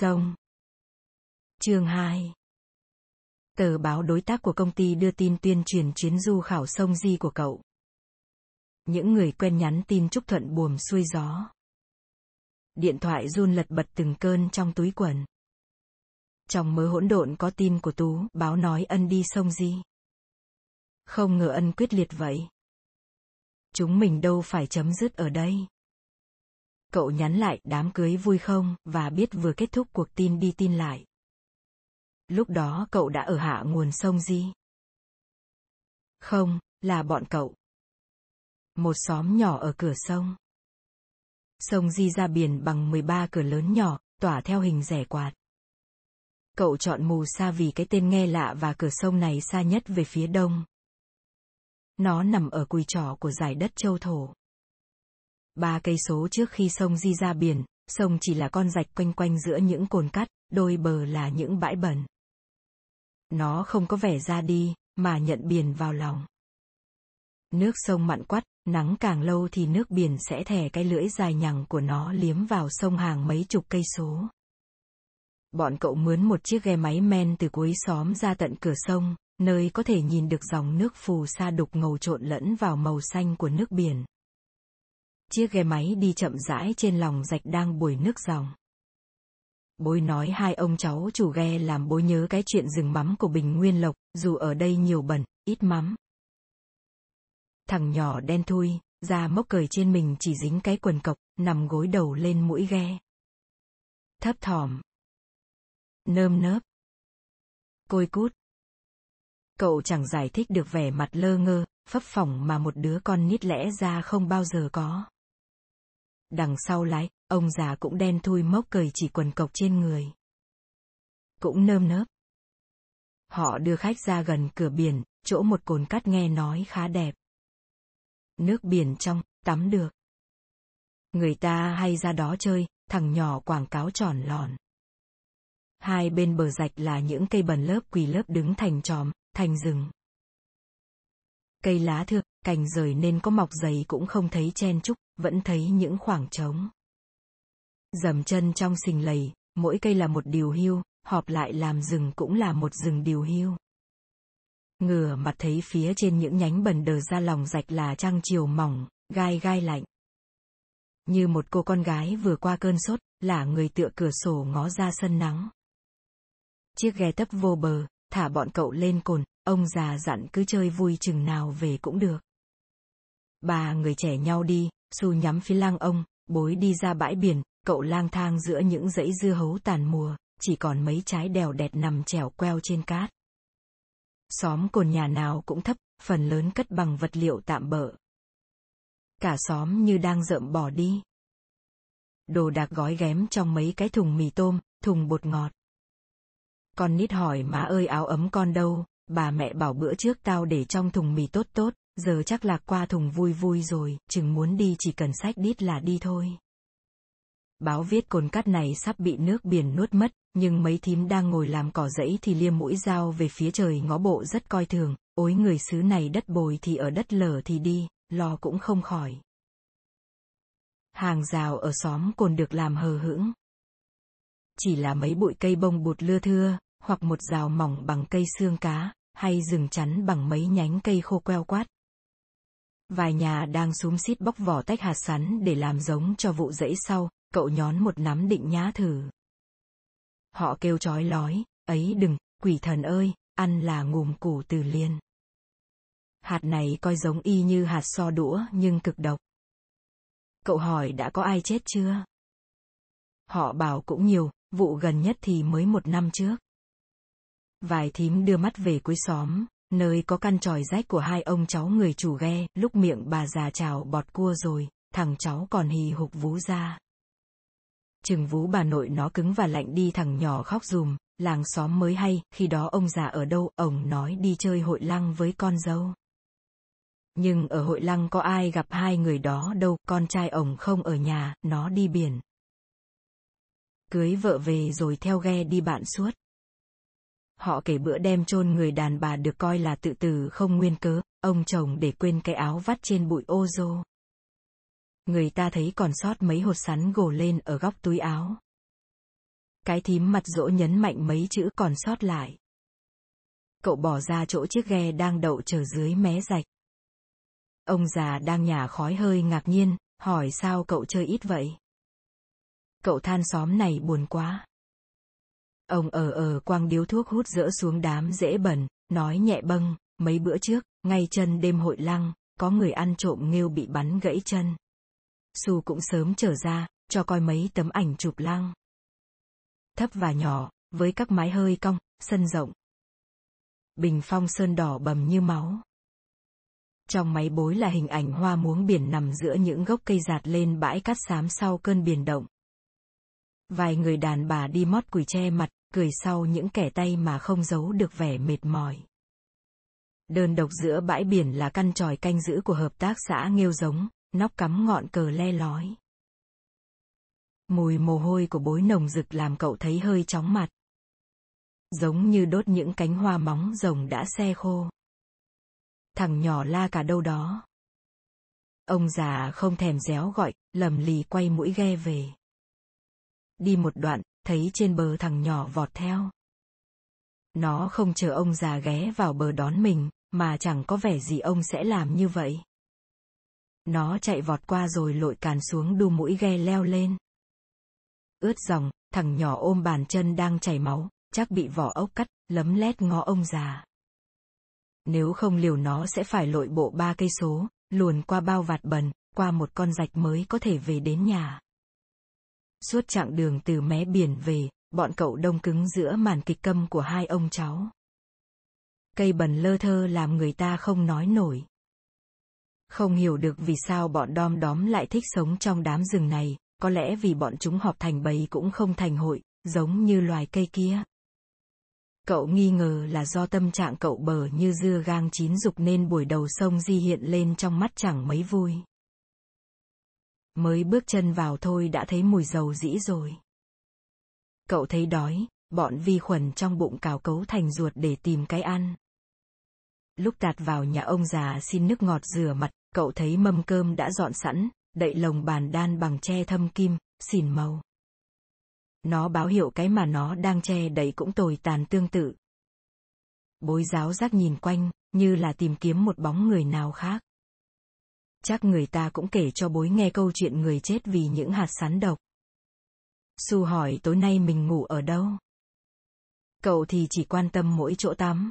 Sông. Chương 2 Tờ báo đối tác của công ty đưa tin tuyên truyền chuyến du khảo sông Di của cậu. Những người quen nhắn tin chúc thuận buồm xuôi gió. Điện thoại run lật bật từng cơn trong túi quần. Trong mớ hỗn độn có tin của Tú, báo nói ân đi sông Di. Không ngờ ân quyết liệt vậy. Chúng mình đâu phải chấm dứt ở đây. Cậu nhắn lại đám cưới vui không, và biết vừa kết thúc cuộc tin đi tin lại. Lúc đó cậu đã ở hạ nguồn sông Di. Không, là bọn cậu. Một xóm nhỏ ở cửa sông. Sông Di ra biển bằng 13 cửa lớn nhỏ, tỏa theo hình rẻ quạt. Cậu chọn mù xa vì cái tên nghe lạ và cửa sông này xa nhất về phía đông. Nó nằm ở cùi trỏ của giải đất châu thổ. Ba cây số trước khi sông Di ra biển, sông chỉ là con rạch quanh quanh giữa những cồn cắt, đôi bờ là những bãi bẩn. Nó không có vẻ ra đi, mà nhận biển vào lòng. Nước sông mặn quắt, nắng càng lâu thì nước biển sẽ thè cái lưỡi dài nhằng của nó liếm vào sông hàng mấy chục cây số. Bọn cậu mướn một chiếc ghe máy men từ cuối xóm ra tận cửa sông, nơi có thể nhìn được dòng nước phù sa đục ngầu trộn lẫn vào màu xanh của nước biển. Chiếc ghe máy đi chậm rãi trên lòng rạch đang bồi nước dòng. Bối nói hai ông cháu chủ ghe làm bối nhớ cái chuyện rừng mắm của Bình Nguyên Lộc, dù ở đây nhiều bẩn, ít mắm. Thằng nhỏ đen thui, da mốc cười trên mình chỉ dính cái quần cộc, nằm gối đầu lên mũi ghe. Thấp thỏm. Nơm nớp. Côi cút. Cậu chẳng giải thích được vẻ mặt lơ ngơ, phấp phỏng mà một đứa con nít lẽ ra không bao giờ có. Đằng sau lái, ông già cũng đen thui mốc cười chỉ quần cộc trên người. Cũng nơm nớp. Họ đưa khách ra gần cửa biển, chỗ một cồn cắt nghe nói khá đẹp. Nước biển trong, tắm được. Người ta hay ra đó chơi, thằng nhỏ quảng cáo tròn lòn. Hai bên bờ rạch là những cây bần lớp quỳ lớp đứng thành tròm, thành rừng. Cây lá thưa, cành rời nên có mọc dày cũng không thấy chen chúc, vẫn thấy những khoảng trống. Dầm chân trong sình lầy, mỗi cây là một điều hưu, họp lại làm rừng cũng là một rừng điều hưu. Ngửa mặt thấy phía trên những nhánh bần đờ ra lòng rạch là trăng chiều mỏng, gai gai lạnh. Như một cô con gái vừa qua cơn sốt, là người tựa cửa sổ ngó ra sân nắng. Chiếc ghe tấp vô bờ, thả bọn cậu lên cồn, ông già dặn cứ chơi vui chừng nào về cũng được. Ba người trẻ nhau đi, Su nhắm phía lang ông, bối đi ra bãi biển, cậu lang thang giữa những dãy dưa hấu tàn mùa, chỉ còn mấy trái đèo đẹt nằm trèo queo trên cát. Xóm cồn nhà nào cũng thấp, phần lớn cất bằng vật liệu tạm bợ. Cả xóm như đang rợm bỏ đi. Đồ đạc gói ghém trong mấy cái thùng mì tôm, thùng bột ngọt. Con nít hỏi má ơi áo ấm con đâu, bà mẹ bảo bữa trước tao để trong thùng mì tốt tốt, giờ chắc lạc qua thùng vui vui rồi, chừng muốn đi chỉ cần sách đít là đi thôi. Báo viết cồn cắt này sắp bị nước biển nuốt mất, nhưng mấy thím đang ngồi làm cỏ dẫy thì liêm mũi dao về phía trời ngó bộ rất coi thường, ối người xứ này đất bồi thì ở đất lở thì đi, lo cũng không khỏi. Hàng rào ở xóm cồn được làm hờ hững. Chỉ là mấy bụi cây bông bụt lưa thưa, hoặc một rào mỏng bằng cây xương cá, hay rừng chắn bằng mấy nhánh cây khô queo quát. Vài nhà đang xúm xít bóc vỏ tách hạt sắn để làm giống cho vụ rẫy sau, cậu nhón một nắm định nhá thử. Họ kêu chói lói, ấy đừng, quỷ thần ơi, ăn là ngùm củ từ liên. Hạt này coi giống y như hạt so đũa nhưng cực độc. Cậu hỏi đã có ai chết chưa? Họ bảo cũng nhiều, vụ gần nhất thì mới một năm trước. Vài thím đưa mắt về cuối xóm, nơi có căn tròi rách của hai ông cháu người chủ ghe, lúc miệng bà già chào bọt cua rồi, thằng cháu còn hì hục vú ra. Chừng vú bà nội nó cứng và lạnh đi thằng nhỏ khóc dùm, làng xóm mới hay, khi đó ông già ở đâu, ông nói đi chơi hội lăng với con dâu. Nhưng ở hội lăng có ai gặp hai người đó đâu, con trai ông không ở nhà, nó đi biển. Cưới vợ về rồi theo ghe đi bạn suốt họ kể bữa đem chôn người đàn bà được coi là tự tử không nguyên cớ, ông chồng để quên cái áo vắt trên bụi ô dô Người ta thấy còn sót mấy hột sắn gồ lên ở góc túi áo. Cái thím mặt dỗ nhấn mạnh mấy chữ còn sót lại. Cậu bỏ ra chỗ chiếc ghe đang đậu chờ dưới mé rạch. Ông già đang nhả khói hơi ngạc nhiên, hỏi sao cậu chơi ít vậy? Cậu than xóm này buồn quá. Ông ở ở quang điếu thuốc hút rỡ xuống đám dễ bẩn, nói nhẹ bâng, mấy bữa trước, ngay chân đêm hội lăng, có người ăn trộm nghêu bị bắn gãy chân. Su cũng sớm trở ra, cho coi mấy tấm ảnh chụp lăng. Thấp và nhỏ, với các mái hơi cong, sân rộng. Bình phong sơn đỏ bầm như máu. Trong máy bối là hình ảnh hoa muống biển nằm giữa những gốc cây giạt lên bãi cát xám sau cơn biển động. Vài người đàn bà đi mót củi che mặt, cười sau những kẻ tay mà không giấu được vẻ mệt mỏi. Đơn độc giữa bãi biển là căn tròi canh giữ của hợp tác xã nghêu giống, nóc cắm ngọn cờ le lói. Mùi mồ hôi của bối nồng rực làm cậu thấy hơi chóng mặt. Giống như đốt những cánh hoa móng rồng đã xe khô. Thằng nhỏ la cả đâu đó. Ông già không thèm réo gọi, lầm lì quay mũi ghe về. Đi một đoạn, thấy trên bờ thằng nhỏ vọt theo. Nó không chờ ông già ghé vào bờ đón mình, mà chẳng có vẻ gì ông sẽ làm như vậy. Nó chạy vọt qua rồi lội càn xuống đu mũi ghe leo lên. Ướt dòng, thằng nhỏ ôm bàn chân đang chảy máu, chắc bị vỏ ốc cắt, lấm lét ngó ông già. Nếu không liều nó sẽ phải lội bộ ba cây số, luồn qua bao vạt bần, qua một con rạch mới có thể về đến nhà. Suốt chặng đường từ mé biển về, bọn cậu đông cứng giữa màn kịch câm của hai ông cháu. Cây bần lơ thơ làm người ta không nói nổi. Không hiểu được vì sao bọn đom đóm lại thích sống trong đám rừng này, có lẽ vì bọn chúng họp thành bầy cũng không thành hội, giống như loài cây kia. Cậu nghi ngờ là do tâm trạng cậu bờ như dưa gang chín dục nên buổi đầu sông di hiện lên trong mắt chẳng mấy vui. Mới bước chân vào thôi đã thấy mùi dầu dĩ rồi. Cậu thấy đói, bọn vi khuẩn trong bụng cào cấu thành ruột để tìm cái ăn. Lúc tạt vào nhà ông già xin nước ngọt rửa mặt, cậu thấy mâm cơm đã dọn sẵn, đậy lồng bàn đan bằng tre thâm kim, xỉn màu. Nó báo hiệu cái mà nó đang che đậy cũng tồi tàn tương tự. Bối giáo giác nhìn quanh, như là tìm kiếm một bóng người nào khác. Chắc người ta cũng kể cho bối nghe câu chuyện người chết vì những hạt sắn độc. Su hỏi tối nay mình ngủ ở đâu? Cậu thì chỉ quan tâm mỗi chỗ tắm.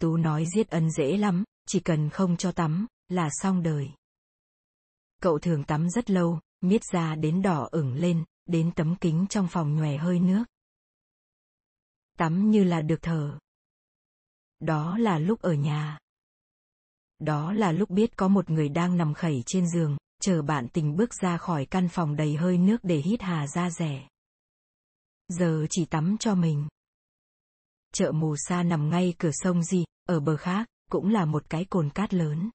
Tú nói giết ân dễ lắm, chỉ cần không cho tắm, là xong đời. Cậu thường tắm rất lâu, miết ra đến đỏ ửng lên, đến tấm kính trong phòng nhòe hơi nước. Tắm như là được thở. Đó là lúc ở nhà. Đó là lúc biết có một người đang nằm khẩy trên giường, chờ bạn tình bước ra khỏi căn phòng đầy hơi nước để hít hà ra rẻ. Giờ chỉ tắm cho mình. Chợ mù sa nằm ngay cửa sông gì ở bờ khác, cũng là một cái cồn cát lớn.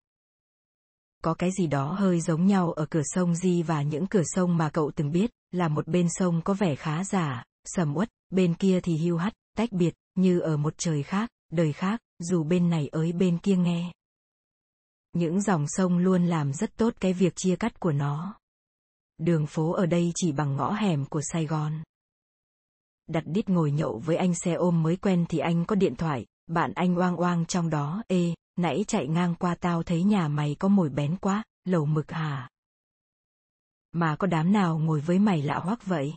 Có cái gì đó hơi giống nhau ở cửa sông Di và những cửa sông mà cậu từng biết, là một bên sông có vẻ khá giả, sầm uất, bên kia thì hiu hắt, tách biệt, như ở một trời khác, đời khác, dù bên này ới bên kia nghe. Những dòng sông luôn làm rất tốt cái việc chia cắt của nó. Đường phố ở đây chỉ bằng ngõ hẻm của Sài Gòn. Đặt đít ngồi nhậu với anh xe ôm mới quen thì anh có điện thoại, bạn anh oang oang trong đó, ê, nãy chạy ngang qua tao thấy nhà mày có mồi bén quá, lẩu mực hả? Mà có đám nào ngồi với mày lạ hoắc vậy?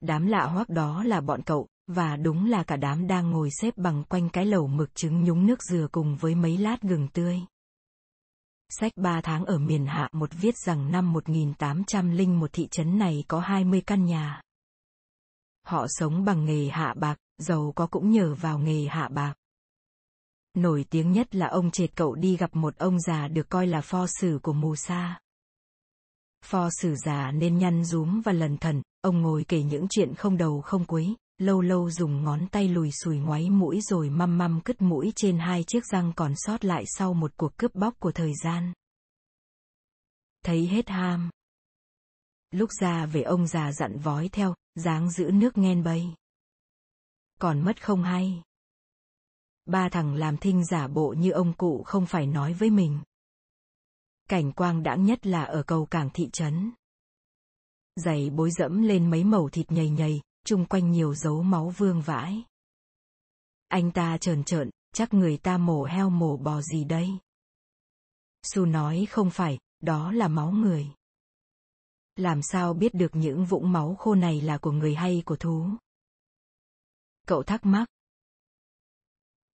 Đám lạ hoắc đó là bọn cậu, và đúng là cả đám đang ngồi xếp bằng quanh cái lẩu mực trứng nhúng nước dừa cùng với mấy lát gừng tươi. Sách 3 tháng ở miền Hạ một viết rằng năm 1801 thị trấn này có 20 căn nhà. Họ sống bằng nghề hạ bạc, giàu có cũng nhờ vào nghề hạ bạc. Nổi tiếng nhất là ông trệt cậu đi gặp một ông già được coi là pho sử của mù sa. Pho sử già nên nhăn rúm và lần thần, ông ngồi kể những chuyện không đầu không cuối, lâu lâu dùng ngón tay lùi xùi ngoáy mũi rồi măm măm cứt mũi trên hai chiếc răng còn sót lại sau một cuộc cướp bóc của thời gian. Thấy hết ham. Lúc ra về ông già dặn vói theo, dáng giữ nước nghen bay. Còn mất không hay. Ba thằng làm thinh giả bộ như ông cụ không phải nói với mình. Cảnh quang đãng nhất là ở cầu cảng thị trấn. Giày bối dẫm lên mấy mẩu thịt nhầy nhầy, chung quanh nhiều dấu máu vương vãi. Anh ta trờn trợn, chắc người ta mổ heo mổ bò gì đây? Su nói không phải, đó là máu người. Làm sao biết được những vũng máu khô này là của người hay của thú? Cậu thắc mắc.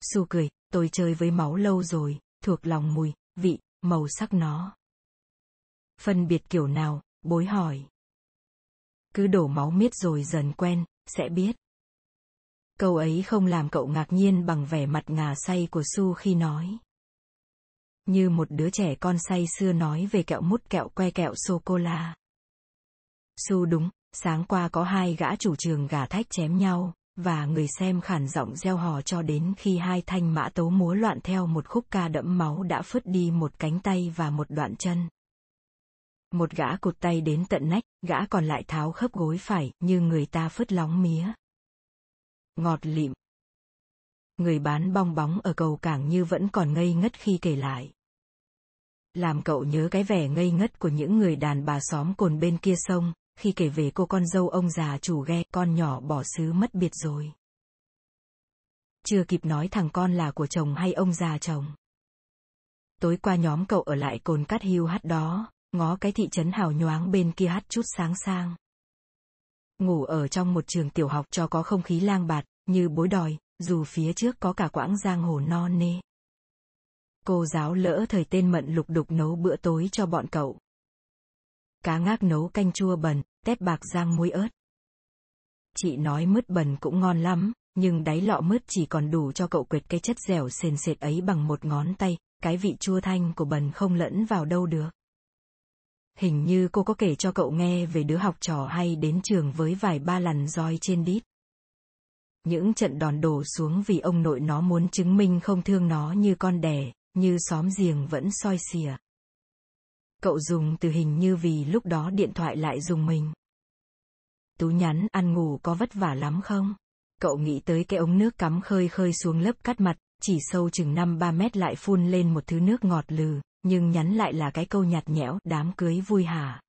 Su cười, tôi chơi với máu lâu rồi, thuộc lòng mùi, vị, màu sắc nó. Phân biệt kiểu nào, bối hỏi. Cứ đổ máu miết rồi dần quen, sẽ biết. Câu ấy không làm cậu ngạc nhiên bằng vẻ mặt ngà say của Su khi nói. Như một đứa trẻ con say xưa nói về kẹo mút kẹo que kẹo sô-cô-la. Su đúng, sáng qua có hai gã chủ trường gà thách chém nhau, và người xem khản giọng gieo hò cho đến khi hai thanh mã tấu múa loạn theo một khúc ca đẫm máu đã phứt đi một cánh tay và một đoạn chân. Một gã cụt tay đến tận nách, gã còn lại tháo khớp gối phải, như người ta phứt lóng mía. Ngọt lịm. Người bán bong bóng ở cầu cảng như vẫn còn ngây ngất khi kể lại. Làm cậu nhớ cái vẻ ngây ngất của những người đàn bà xóm cồn bên kia sông, khi kể về cô con dâu ông già chủ ghe con nhỏ bỏ xứ mất biệt rồi. Chưa kịp nói thằng con là của chồng hay ông già chồng. Tối qua nhóm cậu ở lại cồn cắt hưu hát đó, ngó cái thị trấn hào nhoáng bên kia hát chút sáng sang. Ngủ ở trong một trường tiểu học cho có không khí lang bạt, như bối đòi, dù phía trước có cả quãng giang hồ no nê. Cô giáo lỡ thời tên mận lục đục nấu bữa tối cho bọn cậu cá ngác nấu canh chua bần, tép bạc rang muối ớt. Chị nói mứt bần cũng ngon lắm, nhưng đáy lọ mứt chỉ còn đủ cho cậu quệt cái chất dẻo sền sệt ấy bằng một ngón tay, cái vị chua thanh của bần không lẫn vào đâu được. Hình như cô có kể cho cậu nghe về đứa học trò hay đến trường với vài ba lần roi trên đít. Những trận đòn đổ xuống vì ông nội nó muốn chứng minh không thương nó như con đẻ, như xóm giềng vẫn soi xìa. Cậu dùng từ hình như vì lúc đó điện thoại lại dùng mình. Tú nhắn ăn ngủ có vất vả lắm không? Cậu nghĩ tới cái ống nước cắm khơi khơi xuống lớp cắt mặt, chỉ sâu chừng 5-3 mét lại phun lên một thứ nước ngọt lừ, nhưng nhắn lại là cái câu nhạt nhẽo, đám cưới vui hả?